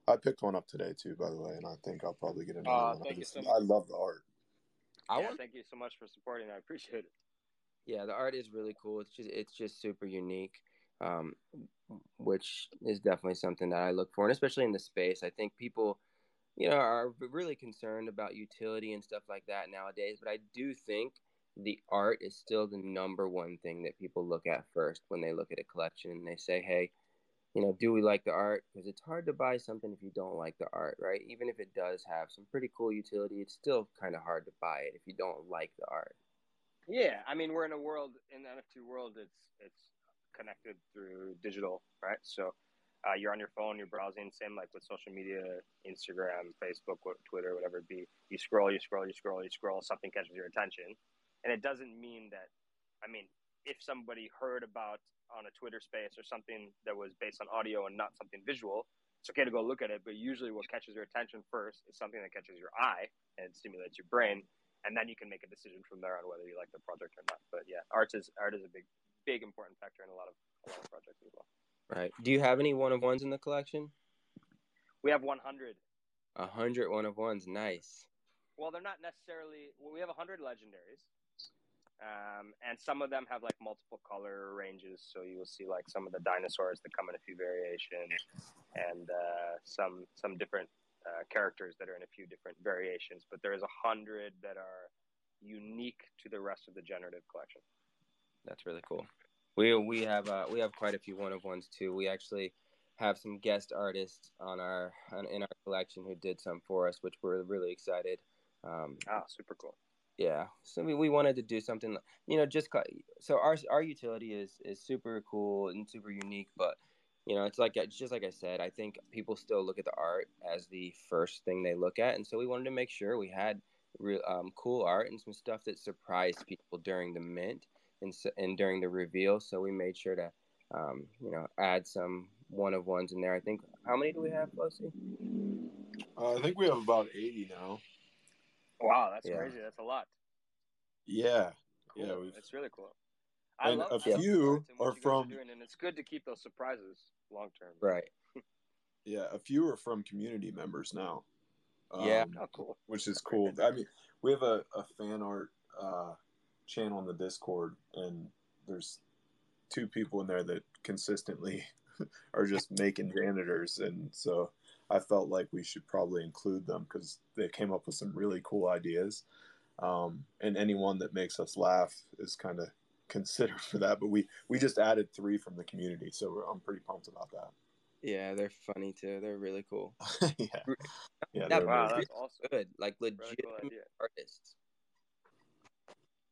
B: I picked one up today too, by the way, and I think I'll probably get another uh, one. I, just, so I love the art.
C: I yeah, want... thank you so much for supporting. I appreciate it.
A: Yeah, the art is really cool. It's just it's just super unique, um, which is definitely something that I look for, and especially in the space. I think people, you know, are really concerned about utility and stuff like that nowadays. But I do think the art is still the number one thing that people look at first when they look at a collection and they say, hey, you know, do we like the art? Because it's hard to buy something if you don't like the art, right? Even if it does have some pretty cool utility, it's still kind of hard to buy it if you don't like the art.
C: Yeah, I mean, we're in a world in the NFT world. It's it's connected through digital, right? So uh, you're on your phone, you're browsing. Same like with social media, Instagram, Facebook, Twitter, whatever it be. You scroll, you scroll, you scroll, you scroll. Something catches your attention, and it doesn't mean that. I mean, if somebody heard about on a Twitter space or something that was based on audio and not something visual, it's okay to go look at it. But usually, what catches your attention first is something that catches your eye and stimulates your brain, and then you can make a decision from there on whether you like the project or not. But yeah, art is art is a big, big important factor in a lot of a lot of projects as well.
A: Right. Do you have any one of ones in the collection?
C: We have 100.
A: A hundred one of ones. Nice.
C: Well, they're not necessarily. Well, we have 100 legendaries. Um, and some of them have like multiple color ranges. So you will see like some of the dinosaurs that come in a few variations, and uh, some some different uh, characters that are in a few different variations. But there is a hundred that are unique to the rest of the generative collection.
A: That's really cool. We we have uh, we have quite a few one of ones too. We actually have some guest artists on our on, in our collection who did some for us, which we're really excited.
C: Um, ah, super cool
A: yeah so we, we wanted to do something you know just so our our utility is is super cool and super unique but you know it's like it's just like i said i think people still look at the art as the first thing they look at and so we wanted to make sure we had real um, cool art and some stuff that surprised people during the mint and, and during the reveal so we made sure to um, you know add some one of ones in there i think how many do we have Lucy?
B: Uh, i think we have about 80 now
C: Wow, that's yeah. crazy. That's a lot.
B: Yeah,
C: cool.
B: yeah,
C: it's really cool.
B: I and love a few are from,
C: are doing, and it's good to keep those surprises long term.
A: Right.
B: yeah, a few are from community members now.
A: Yeah,
C: um, oh, cool.
B: Which is cool. I mean, we have a, a fan art uh, channel in the Discord, and there's two people in there that consistently are just making janitors, and so I felt like we should probably include them because they came up with some really cool ideas. Um, and anyone that makes us laugh is kind of considered for that. But we we just added three from the community, so I'm pretty pumped about that.
A: Yeah, they're funny too. They're really cool.
B: yeah,
C: yeah. That, wow, that's awesome.
A: Good, like legit really cool artists.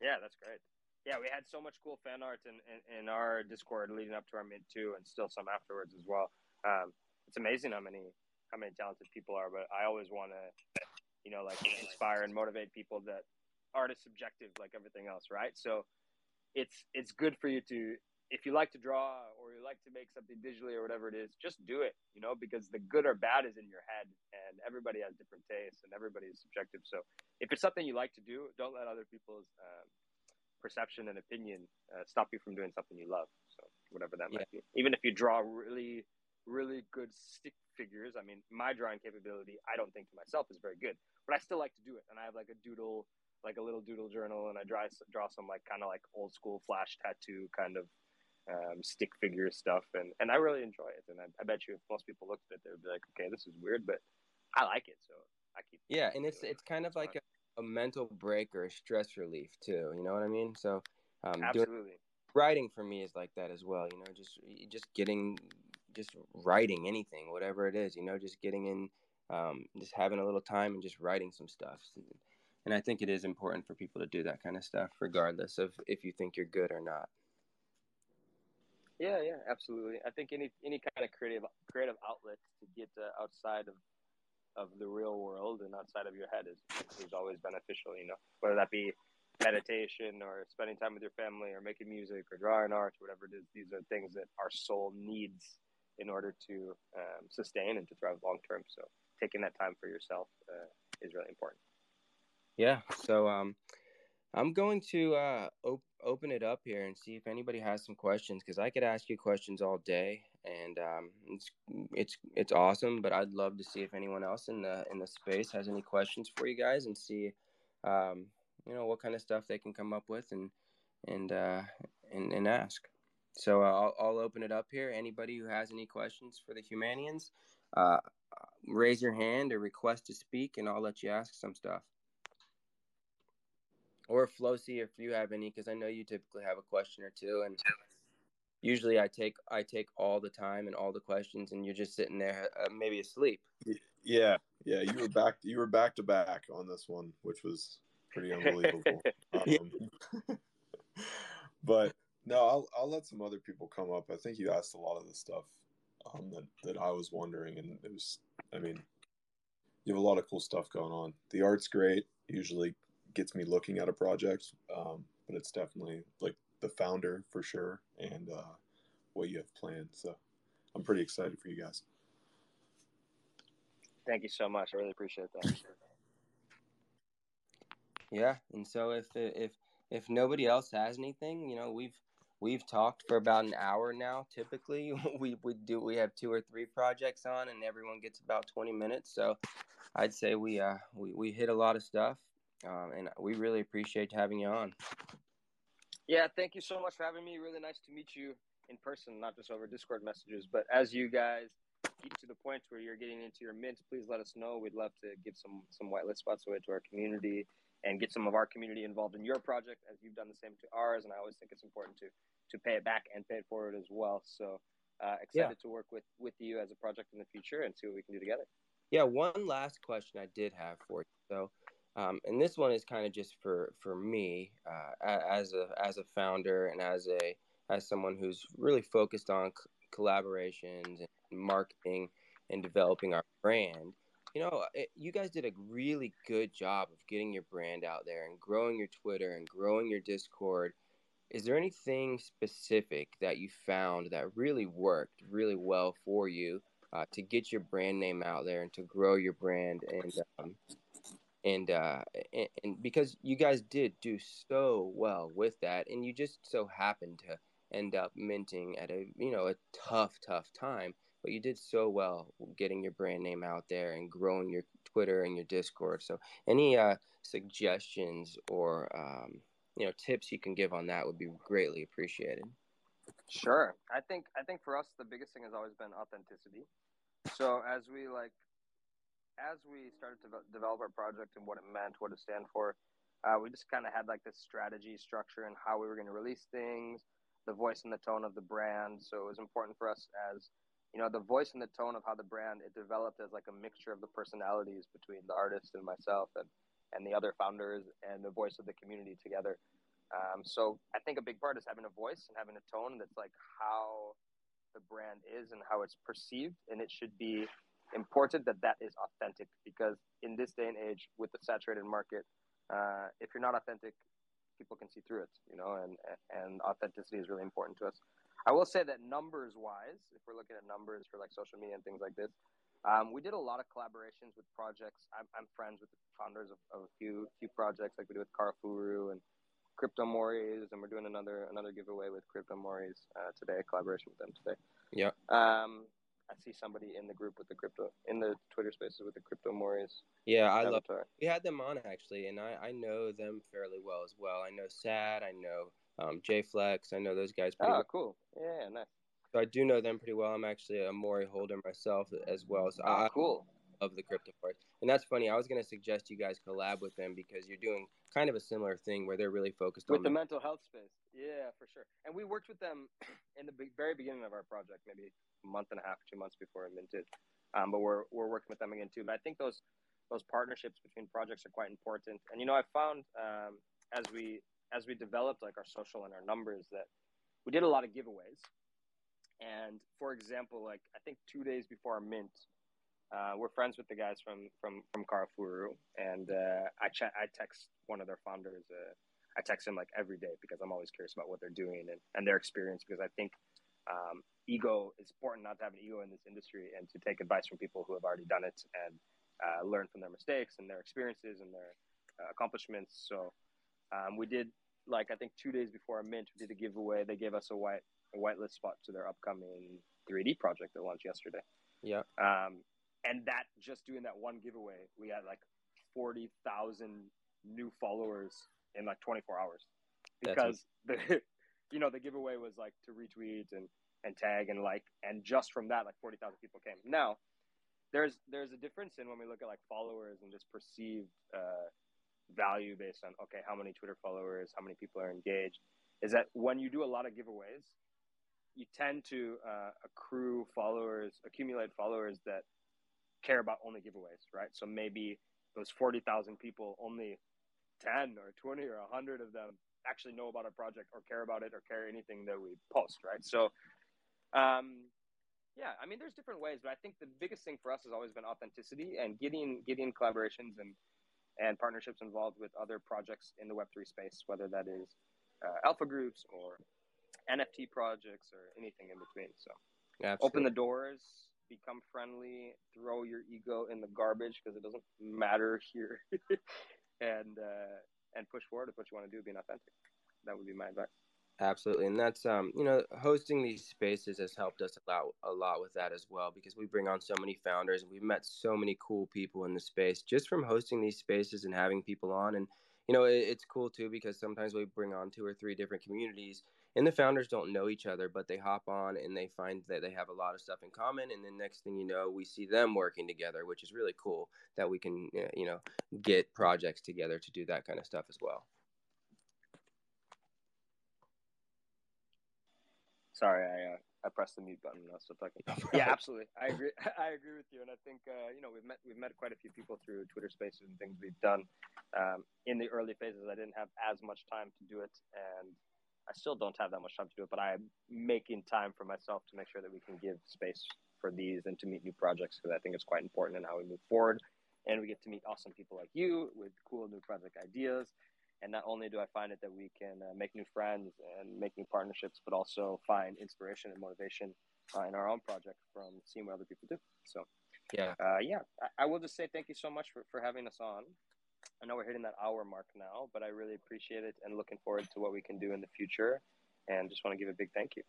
C: Yeah, that's great. Yeah, we had so much cool fan art in, in, in, our Discord leading up to our mint too, and still some afterwards as well. Um, it's amazing how many how many talented people are, but I always want to, you know, like inspire and motivate people that art is subjective, like everything else, right? So it's it's good for you to if you like to draw or you like to make something digitally or whatever it is, just do it, you know, because the good or bad is in your head and everybody has different tastes and everybody is subjective. So if it's something you like to do, don't let other people's um, perception and opinion uh, stop you from doing something you love. So whatever that might be, even if you draw really, really good stick figures. I mean, my drawing capability, I don't think to myself is very good, but I still like to do it. And I have like a doodle, like a little doodle journal, and I draw draw some like kind of like old school flash tattoo kind of um, stick figure stuff, and and I really enjoy it. And I, I, bet you if most people looked at it, they'd be like, okay, this is weird, but I like it, so I keep.
A: Yeah, and it's it's kind of like a, a, mental break or a stress relief too. You know what I mean? So
C: um, absolutely. Doing,
A: writing for me is like that as well. You know, just just getting just writing anything, whatever it is, you know, just getting in, um, just having a little time and just writing some stuff. And I think it is important for people to do that kind of stuff, regardless of if you think you're good or not.
C: Yeah, yeah, absolutely. I think any any kind of creative creative outlet to get uh, outside of of the real world and outside of your head is is always beneficial. You know, whether that be meditation or spending time with your family or making music or drawing art, or whatever it is. These are things that our soul needs in order to um, sustain and to thrive long term. So taking that time for yourself uh, is really important.
A: Yeah. So um, I'm going to uh, op- open it up here and see if anybody has some questions because I could ask you questions all day, and um, it's it's it's awesome. But I'd love to see if anyone else in the in the space has any questions for you guys and see, um, you know, what kind of stuff they can come up with and and uh, and and ask. So uh, I'll, I'll open it up here. Anybody who has any questions for the Humanians, uh, raise your hand or request to speak, and I'll let you ask some stuff. Or Flosi, if you have any, because I know you typically have a question or two, and usually I take I take all the time and all the questions, and you're just sitting there, uh, maybe asleep.
B: Yeah, yeah, you were back. You were back to back on this one, which was pretty unbelievable. um, but no, I'll I'll let some other people come up. I think you asked a lot of the stuff um, that that I was wondering, and it was. I mean, you have a lot of cool stuff going on. The art's great. Usually gets me looking at a project, um, but it's definitely like the founder for sure, and uh, what you have planned. So I'm pretty excited for you guys.
C: Thank you so much. I really appreciate that.
A: Yeah, and so if if if nobody else has anything, you know, we've we've talked for about an hour now. Typically, we we do we have two or three projects on, and everyone gets about twenty minutes. So, I'd say we uh we, we hit a lot of stuff, um, and we really appreciate having you on.
C: Yeah, thank you so much for having me. Really nice to meet you in person, not just over Discord messages. But as you guys keep to the point where you're getting into your mints, please let us know. We'd love to give some some whitelist spots away to our community and get some of our community involved in your project as you've done the same to ours. And I always think it's important to to pay it back and pay it forward as well. So uh, excited yeah. to work with with you as a project in the future and see what we can do together.
A: Yeah, one last question I did have for you. So, um, and this one is kind of just for for me uh, as a as a founder and as a as someone who's really focused on c- collaborations and marketing and developing our brand. You know, it, you guys did a really good job of getting your brand out there and growing your Twitter and growing your Discord. Is there anything specific that you found that really worked really well for you uh, to get your brand name out there and to grow your brand and um, and, uh, and and because you guys did do so well with that and you just so happened to end up minting at a you know a tough tough time but you did so well getting your brand name out there and growing your twitter and your discord so any uh, suggestions or um, you know tips you can give on that would be greatly appreciated.
C: Sure, I think I think for us the biggest thing has always been authenticity. So as we like, as we started to develop our project and what it meant, what it stand for, uh, we just kind of had like this strategy structure and how we were going to release things, the voice and the tone of the brand. So it was important for us as you know the voice and the tone of how the brand it developed as like a mixture of the personalities between the artist and myself and and the other founders and the voice of the community together. Um, so I think a big part is having a voice and having a tone that's like how the brand is and how it's perceived, and it should be important that that is authentic because in this day and age with the saturated market, uh, if you're not authentic, people can see through it, you know, and and authenticity is really important to us. I will say that numbers wise, if we're looking at numbers for like social media and things like this, um, we did a lot of collaborations with projects. I'm, I'm friends with the founders of, of, a few few projects, like we did with Karafuru and Crypto Mories, and we're doing another another giveaway with Crypto Mories uh, today, a collaboration with them today.
A: Yeah.
C: Um, I see somebody in the group with the crypto in the Twitter Spaces with the Crypto Mories.
A: Yeah, I love. We had them on actually, and I I know them fairly well as well. I know Sad, I know um, J Flex, I know those guys.
C: oh, well. cool. Yeah, nice.
A: So I do know them pretty well. I'm actually a Mori holder myself as well. So
C: oh,
A: I
C: cool.
A: Of the crypto part. And that's funny. I was going to suggest you guys collab with them because you're doing kind of a similar thing where they're really focused
C: with
A: on
C: the, the mental health space. Yeah, for sure. And we worked with them in the very beginning of our project, maybe a month and a half, two months before it minted. Um, but we're we're working with them again too. But I think those those partnerships between projects are quite important. And you know, I found um, as we as we developed like our social and our numbers that we did a lot of giveaways and for example, like I think two days before our mint, uh, we're friends with the guys from from from Karafuru, and uh, I chat. I text one of their founders. Uh, I text him like every day because I'm always curious about what they're doing and, and their experience. Because I think um, ego is important not to have an ego in this industry and to take advice from people who have already done it and uh, learn from their mistakes and their experiences and their uh, accomplishments. So um, we did like I think two days before our mint, we did a giveaway. They gave us a white a whitelist spot to their upcoming 3D project that launched yesterday.
A: Yeah.
C: Um, and that just doing that one giveaway, we had like 40,000 new followers in like 24 hours. because the you know the giveaway was like to retweet and and tag and like and just from that like 40,000 people came. Now, there's there's a difference in when we look at like followers and just perceived uh, value based on okay how many Twitter followers, how many people are engaged. Is that when you do a lot of giveaways, you tend to uh, accrue followers, accumulate followers that care about only giveaways, right? So maybe those forty thousand people, only ten or twenty or hundred of them actually know about our project or care about it or care anything that we post, right? So um, yeah, I mean, there's different ways, but I think the biggest thing for us has always been authenticity and getting getting collaborations and and partnerships involved with other projects in the Web3 space, whether that is uh, alpha groups or NFT projects or anything in between. So, Absolutely. open the doors, become friendly, throw your ego in the garbage because it doesn't matter here, and uh, and push forward with what you want to do, being authentic. That would be my advice.
A: Absolutely, and that's um, you know, hosting these spaces has helped us a lot, a lot with that as well because we bring on so many founders and we've met so many cool people in the space just from hosting these spaces and having people on. And you know, it, it's cool too because sometimes we bring on two or three different communities, and the founders don't know each other, but they hop on and they find that they have a lot of stuff in common. And then next thing you know, we see them working together, which is really cool that we can you know get projects together to do that kind of stuff as well.
C: Sorry, I uh, I pressed the mute button. I was still talking. yeah, absolutely. I agree. I agree with you, and I think uh, you know we've met we've met quite a few people through Twitter Spaces and things we've done. Um, in the early phases, I didn't have as much time to do it, and I still don't have that much time to do it. But I'm making time for myself to make sure that we can give space for these and to meet new projects because I think it's quite important in how we move forward. And we get to meet awesome people like you with cool new project ideas and not only do I find it that we can uh, make new friends and make new partnerships, but also find inspiration and motivation uh, in our own project from seeing what other people do. So, yeah, uh, yeah, I, I, will just say thank you so much for, for having us on. I know we're hitting that hour mark now, but I really appreciate it and looking forward to what we can do in the future. And just want to give a big thank you.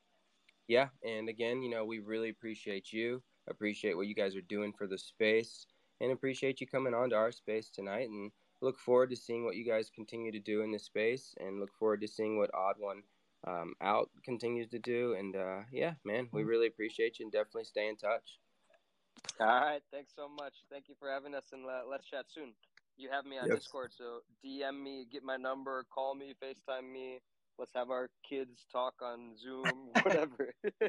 A: Yeah, and again, you know, we really appreciate you. Appreciate what you guys are doing for the space, and appreciate you coming on to our space tonight and look forward to seeing what you guys continue to do in this space and look forward to seeing what Odd One um, Out continues to do. And uh, yeah, man, we really appreciate you and definitely stay in touch.
C: All right. Thanks so much. Thank you for having us and uh, let's chat soon. You have me on yes. Discord, so DM me, get my number, call me, FaceTime me. Let's have our kids talk on Zoom, whatever.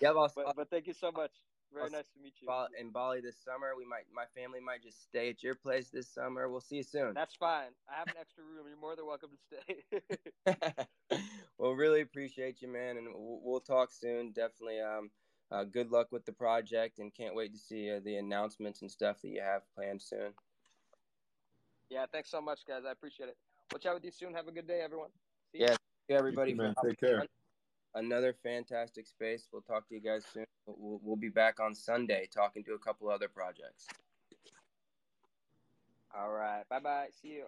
C: yeah, but, but thank you so much. Very I'll nice to meet you.
A: In Bali this summer, we might, my family might just stay at your place this summer. We'll see you soon.
C: That's fine. I have an extra room. You're more than welcome to
A: stay. well, really appreciate you, man, and we'll, we'll talk soon. Definitely. Um, uh, good luck with the project, and can't wait to see uh, the announcements and stuff that you have planned soon.
C: Yeah, thanks so much, guys. I appreciate it. We'll chat with you soon. Have a good day, everyone.
A: See yeah, you, everybody. You, Take care another fantastic space. We'll talk to you guys soon. We'll, we'll be back on Sunday talking to a couple other projects.
C: All right. Bye bye. See you.